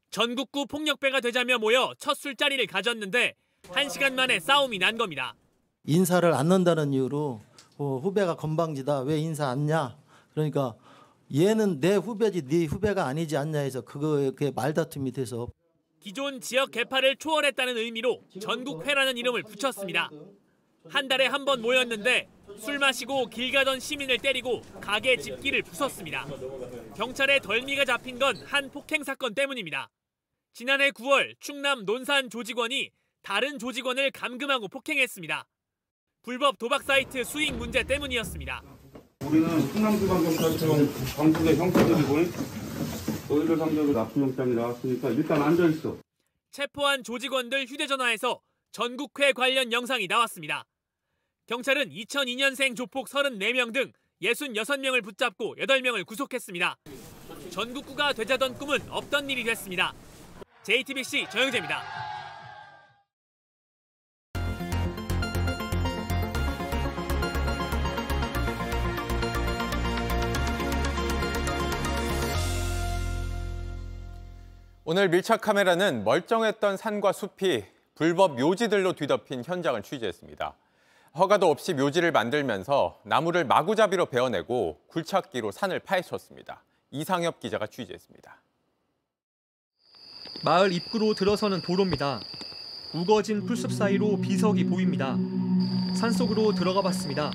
전국구 폭력배가 되자며 모여 첫 술자리를 가졌는데 1시간 만에 싸움이 난 겁니다. 인사를 안 넣는다는 이유로 어, 후배가 건방지다 왜 인사 안 냐? 그러니까 얘는 내 후배지 네 후배가 아니지 않냐 해서 그거에 그 말다툼이 돼서 기존 지역 개파를 초월했다는 의미로 전국회라는 이름을 붙였습니다. 한 달에 한 번 모였는데 술 마시고 길 가던 시민을 때리고 가게 집기를 부쉈습니다. 경찰에 덜미가 잡힌 건 한 폭행 사건 때문입니다. 지난해 9월 충남 논산 조직원이 다른 조직원을 감금하고 폭행했습니다. 불법 도박 사이트 수익 문제 때문이었습니다. 우리는 충남지방경찰청 광주대 형사들이고 너희들 상대로 납품 영장이 나왔으니까 일단 앉아 있어. 체포한 조직원들 휴대전화에서 전국회 관련 영상이 나왔습니다. 경찰은 2002년생 조폭 34명 등 66명을 붙잡고 8명을 구속했습니다. 전국구가 되자던 꿈은 없던 일이 됐습니다. JTBC 정영재입니다. 오늘 밀착 카메라는 멀쩡했던 산과 숲이 불법 묘지들로 뒤덮인 현장을 취재했습니다. 허가도 없이 묘지를 만들면서 나무를 마구잡이로 베어내고 굴착기로 산을 파헤쳤습니다. 이상엽 기자가 취재했습니다. 마을 입구로 들어서는 도로입니다. 우거진 풀숲 사이로 비석이 보입니다. 산속으로 들어가 봤습니다.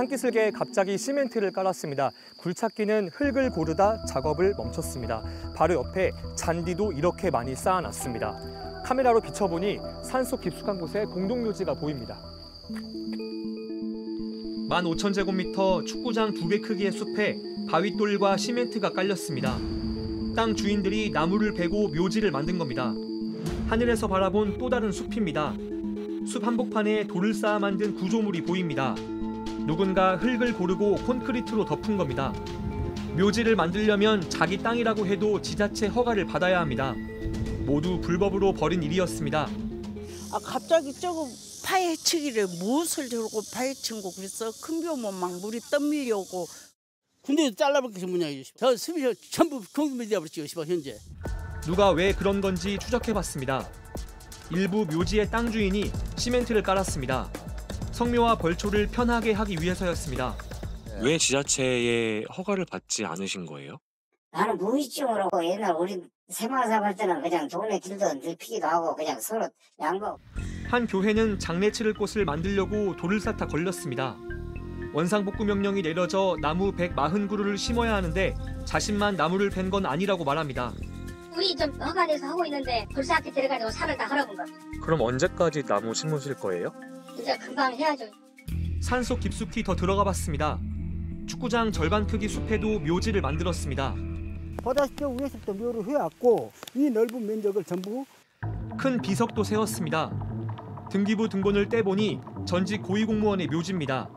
산기슭에 갑자기 시멘트를 깔았습니다. 굴착기는 흙을 고르다 작업을 멈췄습니다. 바로 옆에 잔디도 이렇게 많이 쌓아놨습니다. 카메라로 비춰보니 산속 깊숙한 곳에 공동묘지가 보입니다. 15,000제곱미터 축구장 두 배 크기의 숲에 바위돌과 시멘트가 깔렸습니다. 땅 주인들이 나무를 베고 묘지를 만든 겁니다. 하늘에서 바라본 또 다른 숲입니다. 숲 한복판에 돌을 쌓아 만든 구조물이 보입니다. 누군가 흙을 고르고 콘크리트로 덮은 겁니다. 묘지를 만들려면 자기 땅이라고 해도 지자체 허가를 받아야 합니다. 모두 불법으로 벌인 일이었습니다. 아 갑자기 저거 파헤치기를 무엇을 저러고 파헤친 거 그랬어 큰 벼면 막 물이 떠밀려오고 군대도 잘라버리기 전문이야 저 습이 전부 공무원이 되어버렸죠 시방 현재 누가 왜 그런 건지 추적해봤습니다. 일부 묘지의 땅 주인이 시멘트를 깔았습니다. 성묘와 벌초를 편하게 하기 위해서였습니다. 왜 지자체의 허가를 받지 않으신 거예요? 나는 무의식적으로 옛날 우리 생활사 할 때는 그냥 동네 길도 늙히기도 하고 그냥 서로 양보. 한 교회는 장례 치를 곳을 만들려고 돌을 쌓다 걸렸습니다. 원상복구 명령이 내려져 나무 140그루를 심어야 하는데 자신만 나무를 벤 건 아니라고 말합니다. 우리 좀 허가돼서 하고 있는데 벌써 학교 들어가지고 산을 다 헐어본 거. 그럼 언제까지 나무 심으실 거예요? 이제 금방 해야죠. 산속 깊숙이 더 들어가 봤습니다. 축구장 절반 크기 숲에도 묘지를 만들었습니다. 보다시피 위에서부터 묘를 해왔고 이 넓은 면적을 전부 큰 비석도 세웠습니다. 등기부 등본을 떼보니 전직 고위공무원의 묘지입니다.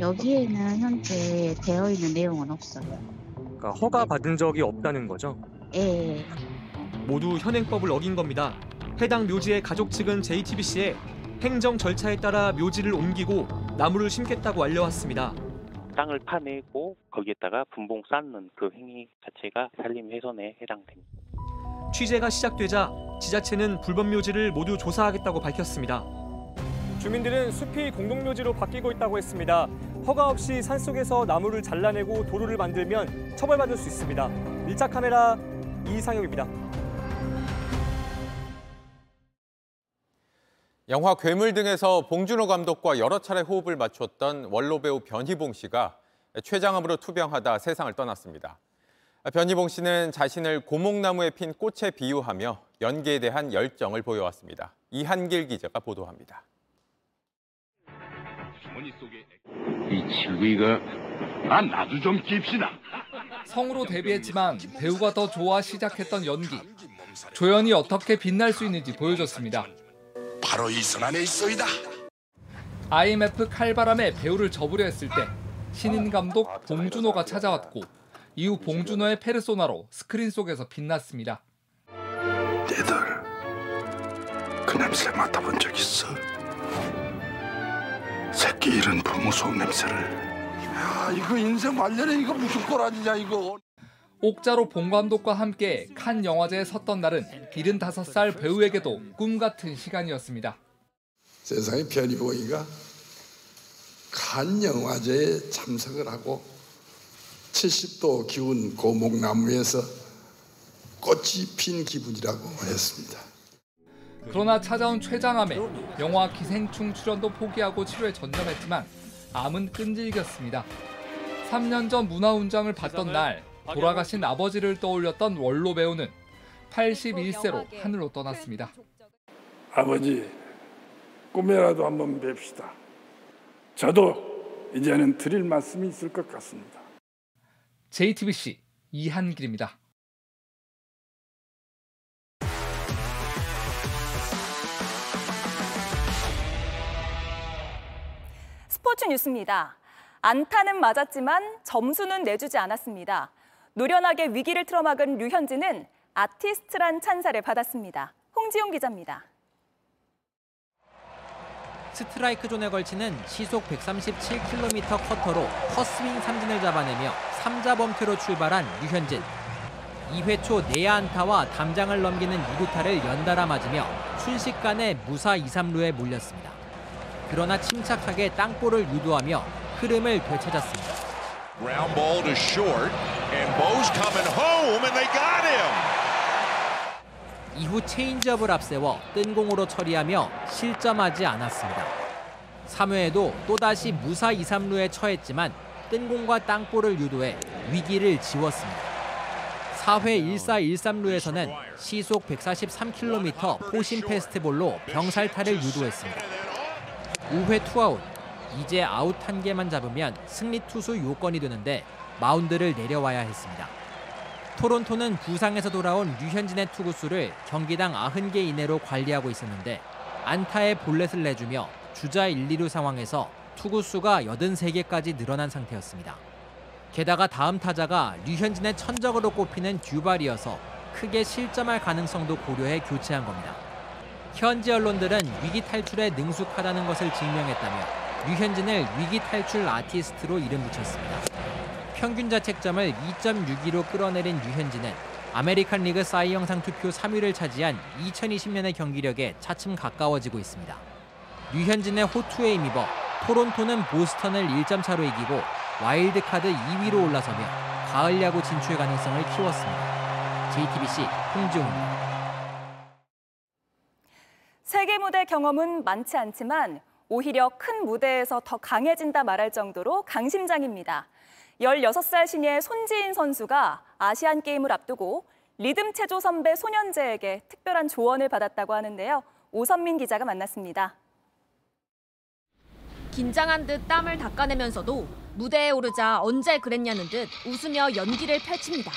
여기에는 현재 되어 있는 내용은 없어요. 그러니까 허가 받은 적이 없다는 거죠? 예. 모두 현행법을 어긴 겁니다. 해당 묘지의 가족 측은 JTBC에 행정 절차에 따라 묘지를 옮기고 나무를 심겠다고 알려왔습니다. 땅을 파내고 거기에다가 분봉 쌓는 그 행위 자체가 산림 훼손에 해당됩니다. 취재가 시작되자 지자체는 불법 묘지를 모두 조사하겠다고 밝혔습니다. 주민들은 숲이 공동묘지로 바뀌고 있다고 했습니다. 허가 없이 산속에서 나무를 잘라내고 도로를 만들면 처벌받을 수 있습니다. 밀착 카메라 이상엽입니다. 영화 괴물 등에서 봉준호 감독과 여러 차례 호흡을 맞췄던 원로 배우 변희봉 씨가 췌장암으로 투병하다 세상을 떠났습니다. 변희봉 씨는 자신을 고목나무에 핀 꽃에 비유하며 연기에 대한 열정을 보여왔습니다. 이한길 기자가 보도합니다. 이 친구이가 아 나도 좀 깁시다. 성우로 데뷔했지만 배우가 더 좋아 시작했던 연기. 조연이 어떻게 빛날 수 있는지 보여줬습니다. 바로 이선 안에 있어이다. IMF 칼바람에 배우를 접으려 했을 때 신인 감독 봉준호가 찾아왔고 이후 봉준호의 페르소나로 스크린 속에서 빛났습니다. 얘들 그 냄새 맡아본 적 있어? 새끼 잃은 부모 속 냄새를. 야 이거 인생 말년에 이거 무슨 꼬라지냐 이거. 옥자로 봉 감독과 함께 칸 영화제에 섰던 날은 75살 배우에게도 꿈 같은 시간이었습니다. 세상에 변희봉이가 칸 영화제에 참석을 하고 70도 기운 고목나무에서 꽃이 핀 기분이라고 했습니다. 그러나 찾아온 췌장암에 영화 기생충 출연도 포기하고 치료에 전념했지만 암은 끈질겼습니다. 3년 전 문화훈장을 받던 날 돌아가신 아버지를 떠올렸던 원로 배우는 81세로 하늘로 떠났습니다. 아버지 꿈에라도 한번 뵙시다. 저도 이제는 드릴 말씀이 있을 것 같습니다. JTBC 이한길입니다. 스포츠 뉴스입니다. 안타는 맞았지만 점수는 내주지 않았습니다. 노련하게 위기를 틀어막은 류현진은 아티스트란 찬사를 받았습니다. 홍지용 기자입니다. 스트라이크 존에 걸치는 시속 137km 커터로 헛스윙 삼진을 잡아내며 3자 범퇴로 출발한 류현진. 2회 초 내야 안타와 담장을 넘기는 2루타를 연달아 맞으며 순식간에 무사 2, 3루에 몰렸습니다. 그러나 침착하게 땅볼을 유도하며 흐름을 되찾았습니다. Ground ball to short, and Bo's coming home, and they got him. 이후 체인지업을 앞세워 뜬 공으로 처리하며 실점하지 않았습니다. 3회에도 또다시 무사 2, 3루에 처했지만 뜬 공과 땅볼을 유도해 위기를 지웠습니다. 4회 1사 1, 3루에서는 시속 143km 포심 패스트볼로 병살타를 유도했습니다. 5회 투아웃, 이제 아웃 한 개만 잡으면 승리 투수 요건이 되는데 마운드를 내려와야 했습니다. 토론토는 부상에서 돌아온 류현진의 투구수를 경기당 90개 이내로 관리하고 있었는데 안타에 볼넷을 내주며 주자 1, 2루 상황에서 투구수가 83개까지 늘어난 상태였습니다. 게다가 다음 타자가 류현진의 천적으로 꼽히는 듀발이어서 크게 실점할 가능성도 고려해 교체한 겁니다. 현지 언론들은 위기 탈출에 능숙하다는 것을 증명했다며 류현진을 위기 탈출 아티스트로 이름 붙였습니다. 평균 자책점을 2.62로 끌어내린 류현진은 아메리칸 리그 사이 영상 투표 3위를 차지한 2020년의 경기력에 차츰 가까워지고 있습니다. 류현진의 호투에 힘입어 토론토는 보스턴을 1점 차로 이기고 와일드카드 2위로 올라서며 가을 야구 진출 가능성을 키웠습니다. JTBC 홍지웅입니다. 세계 무대 경험은 많지 않지만 오히려 큰 무대에서 더 강해진다 말할 정도로 강심장입니다. 16살 신예 손지인 선수가 아시안 게임을 앞두고 리듬 체조 선배 손현재에게 특별한 조언을 받았다고 하는데요. 오선민 기자가 만났습니다. 긴장한 듯 땀을 닦아내면서도 무대에 오르자 언제 그랬냐는 듯 웃으며 연기를 펼칩니다.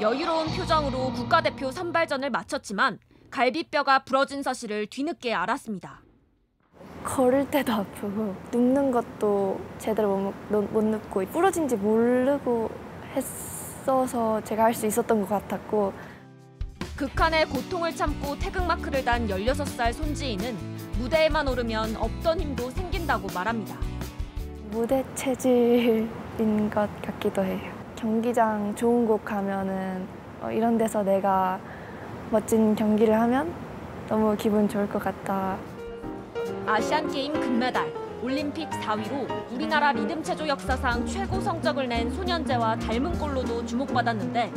여유로운 표정으로 국가대표 선발전을 마쳤지만 갈비뼈가 부러진 사실을 뒤늦게 알았습니다. 걸을 때도 아프고 눕는 것도 제대로 못, 못, 못 눕고 부러진지 모르고 했어서 제가 할 수 있었던 것 같았고 극한의 고통을 참고 태극마크를 단 16살 손지인은 무대에만 오르면 없던 힘도 생긴다고 말합니다. 무대 체질인 것 같기도 해요. 경기장 좋은 곳 가면은 어, 이런 데서 내가 멋진 경기를 하면 너무 기분 좋을 것 같다. 아시안 게임 금메달, 올림픽 4위로 우리나라 리듬 체조 역사상 최고 성적을 낸 손현재와 닮은 꼴로도 주목받았는데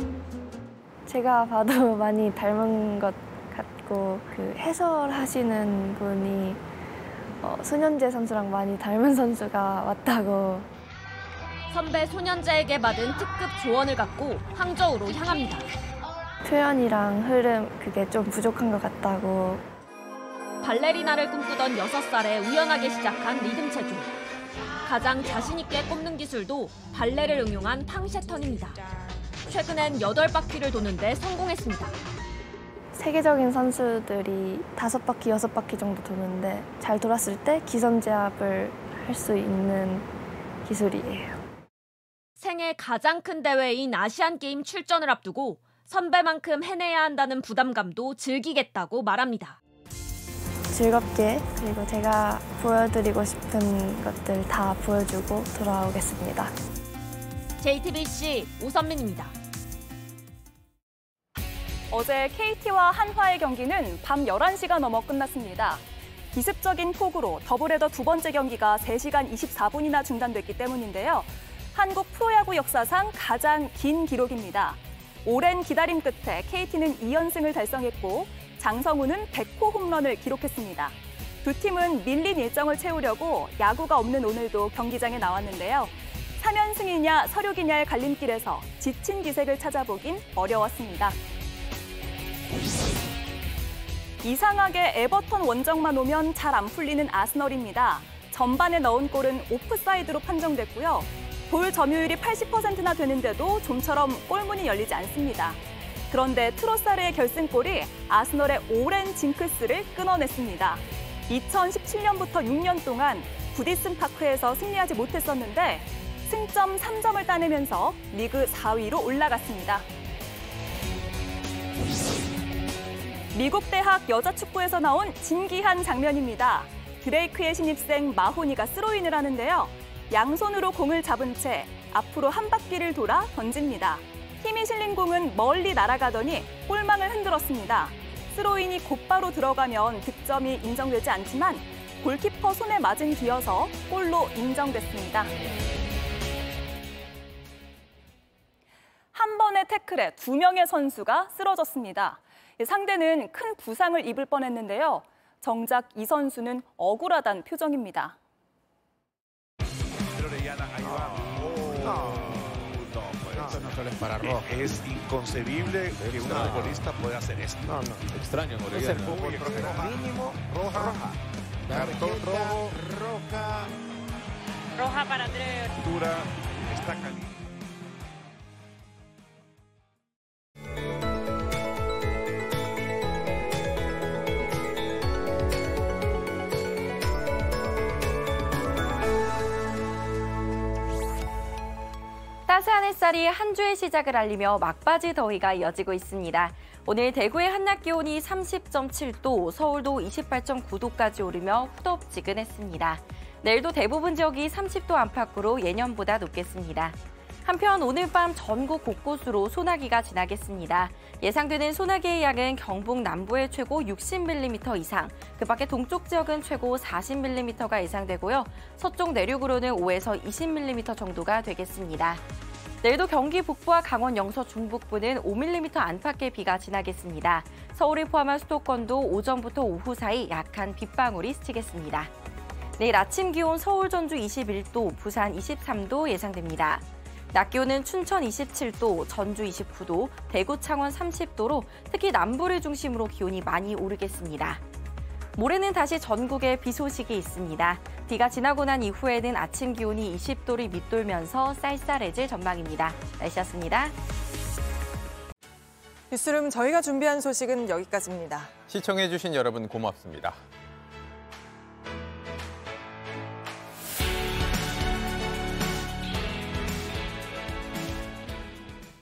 제가 봐도 많이 닮은 것 같고 그 해설하시는 분이 어, 손현재 선수랑 많이 닮은 선수가 왔다고 선배 손현재에게 받은 특급 조언을 갖고 항저우로 향합니다. 표현이랑 흐름 그게 좀 부족한 것 같다고 발레리나를 꿈꾸던 6살에 우연하게 시작한 리듬 체조. 가장 자신 있게 꼽는 기술도 발레를 응용한 팡셰턴입니다. 최근엔 8바퀴를 도는데 성공했습니다. 세계적인 선수들이 다섯 바퀴 여섯 바퀴 정도 도는데 잘 돌았을 때 기선 제압을 할 수 있는 기술이에요. 생애 가장 큰 대회인 아시안 게임 출전을 앞두고 선배만큼 해내야 한다는 부담감도 즐기겠다고 말합니다. 즐겁게 그리고 제가 보여드리고 싶은 것들 다 보여주고 돌아오겠습니다. JTBC 오선민입니다. 어제 KT와 한화의 경기는 밤 11시가 넘어 끝났습니다. 기습적인 폭우로 더블헤더 두 번째 경기가 3시간 24분이나 중단됐기 때문인데요. 한국 프로야구 역사상 가장 긴 기록입니다. 오랜 기다림 끝에 KT는 2연승을 달성했고 장성우는 100호 홈런을 기록했습니다. 두 팀은 밀린 일정을 채우려고 야구가 없는 오늘도 경기장에 나왔는데요. 3연승이냐 서륙이냐의 갈림길에서 지친 기색을 찾아보긴 어려웠습니다. 이상하게 에버턴 원정만 오면 잘 안 풀리는 아스널입니다. 전반에 넣은 골은 오프사이드로 판정됐고요. 볼 점유율이 80%나 되는데도 좀처럼 골문이 열리지 않습니다. 그런데 트로사르의 결승골이 아스널의 오랜 징크스를 끊어냈습니다. 2017년부터 6년 동안 구디슨 파크에서 승리하지 못했었는데 승점 3점을 따내면서 리그 4위로 올라갔습니다. 미국 대학 여자 축구에서 나온 진기한 장면입니다. 드레이크의 신입생 마호니가 스로인을 하는데요. 양손으로 공을 잡은 채 앞으로 한 바퀴를 돌아 던집니다. 힘이 실린 공은 멀리 날아가더니 골망을 흔들었습니다. 스로인이 곧바로 들어가면 득점이 인정되지 않지만 골키퍼 손에 맞은 뒤여서 골로 인정됐습니다. 한 번의 태클에 두 명의 선수가 쓰러졌습니다. 상대는 큰 부상을 입을 뻔했는데요. 정작 이 선수는 억울하단 표정입니다. Es inconcebible que un futbolista pueda hacer esto. No, no, extraño en Es el fútbol profesional. Mínimo roja. Cartón rojo. Roja. Roja para Andrés. 햇살이 한 주의 시작을 알리며 막바지 더위가 이어지고 있습니다. 오늘 대구의 한낮 기온이 30.7도, 서울도 28.9도까지 오르며 후덥지근했습니다. 내일도 대부분 지역이 30도 안팎으로 예년보다 높겠습니다. 한편 오늘 밤 전국 곳곳으로 소나기가 지나겠습니다. 예상되는 소나기의 양은 경북 남부의 최고 60mm 이상, 그 밖에 동쪽 지역은 최고 40mm가 예상되고요. 서쪽 내륙으로는 5에서 20mm 정도가 되겠습니다. 내일도 경기 북부와 강원 영서 중북부는 5mm 안팎의 비가 지나겠습니다. 서울을 포함한 수도권도 오전부터 오후 사이 약한 빗방울이 스치겠습니다. 내일 아침 기온 서울 전주 21도, 부산 23도 예상됩니다. 낮 기온은 춘천 27도, 전주 29도, 대구 창원 30도로 특히 남부를 중심으로 기온이 많이 오르겠습니다. 모레는 다시 전국에 비 소식이 있습니다. 비가 지나고 난 이후에는 아침 기온이 20도를 밑돌면서 쌀쌀해질 전망입니다. 날씨였습니다. 뉴스룸 저희가 준비한 소식은 여기까지입니다. 시청해주신 여러분 고맙습니다.